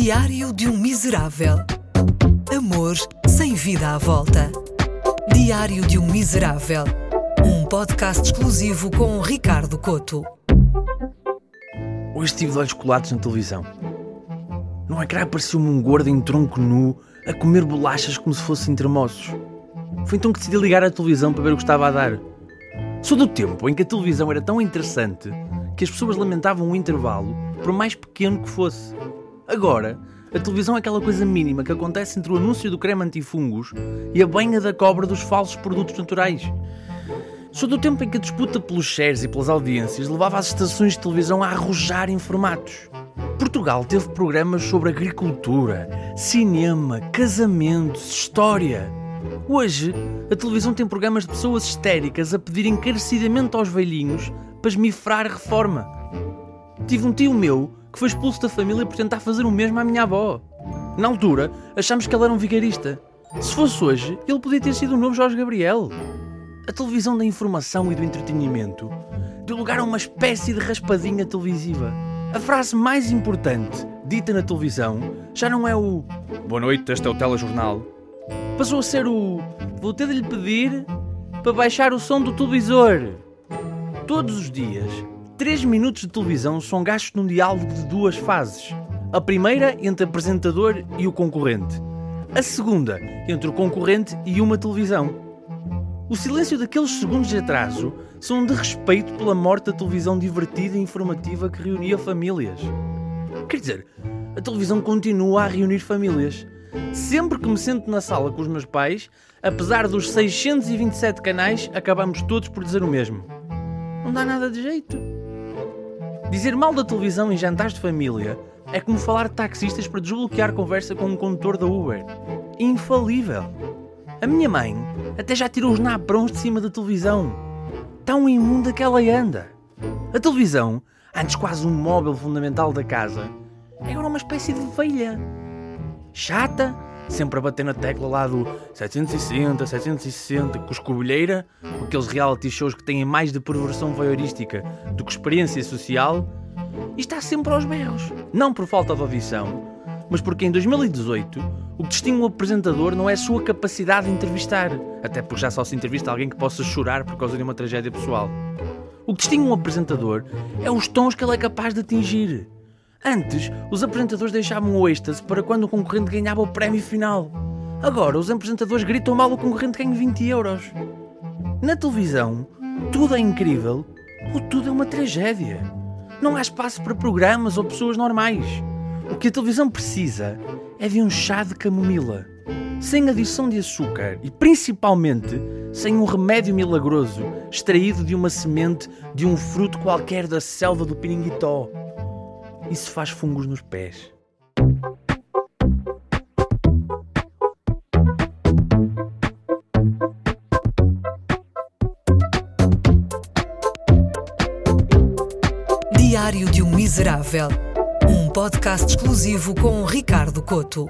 Diário de um Miserável. Amor sem vida à volta. Diário de um Miserável. Um podcast exclusivo com Ricardo Coto. Hoje estive de olhos colados na televisão. No ecrã apareceu-me um gordo em tronco nu a comer bolachas como se fossem tremoços. Foi então que decidi ligar a televisão para ver o que estava a dar. Sou do tempo em que a televisão era tão interessante que as pessoas lamentavam o intervalo, por mais pequeno que fosse. Agora, a televisão é aquela coisa mínima que acontece entre o anúncio do creme antifungos e a banha da cobra dos falsos produtos naturais. Sou do tempo em que a disputa pelos shares e pelas audiências levava as estações de televisão a arrojar em formatos. Portugal teve programas sobre agricultura, cinema, casamentos, história. Hoje, a televisão tem programas de pessoas histéricas a pedir encarecidamente aos velhinhos para esmifrar reforma. Tive um tio meu que foi expulso da família por tentar fazer o mesmo à minha avó. Na altura, achámos que ele era um vigarista. Se fosse hoje, ele podia ter sido o novo Jorge Gabriel. A televisão da informação e do entretenimento deu lugar a uma espécie de raspadinha televisiva. A frase mais importante dita na televisão já não é o Boa noite, este é o telejornal. Passou a ser o Vou ter de lhe pedir para baixar o som do televisor. Todos os dias, 3 minutos de televisão são gastos num diálogo de duas fases. A primeira entre apresentador e o concorrente. A segunda entre o concorrente e uma televisão. O silêncio daqueles segundos de atraso são de respeito pela morte da televisão divertida e informativa que reunia famílias. Quer dizer, a televisão continua a reunir famílias. Sempre que me sento na sala com os meus pais, apesar dos 627 canais, acabamos todos por dizer o mesmo. Não dá nada de jeito. Dizer mal da televisão em jantares de família é como falar de taxistas para desbloquear conversa com um condutor da Uber. Infalível. A minha mãe até já tirou os naprons de cima da televisão. Tão imunda que ela anda. A televisão, antes quase um móvel fundamental da casa, é agora uma espécie de velha. Chata, sempre a bater na tecla lá do 760, 760, com escobilheira, aqueles reality shows que têm mais de perversão voyeurística do que experiência social, e está sempre aos berros. Não por falta de audição, mas porque em 2018 o que distingue um apresentador não é a sua capacidade de entrevistar, até porque já só se entrevista alguém que possa chorar por causa de uma tragédia pessoal. O que distingue um apresentador é os tons que ele é capaz de atingir. Antes, os apresentadores deixavam o êxtase para quando o concorrente ganhava o prémio final. Agora, os apresentadores gritam mal o concorrente ganha 20 euros. Na televisão, tudo é incrível ou tudo é uma tragédia. Não há espaço para programas ou pessoas normais. O que a televisão precisa é de um chá de camomila. Sem adição de açúcar e principalmente sem um remédio milagroso extraído de uma semente de um fruto qualquer da selva do Piringuitó. Isso faz fungos nos pés. Diário de um Miserável. Um podcast exclusivo com Ricardo Coto.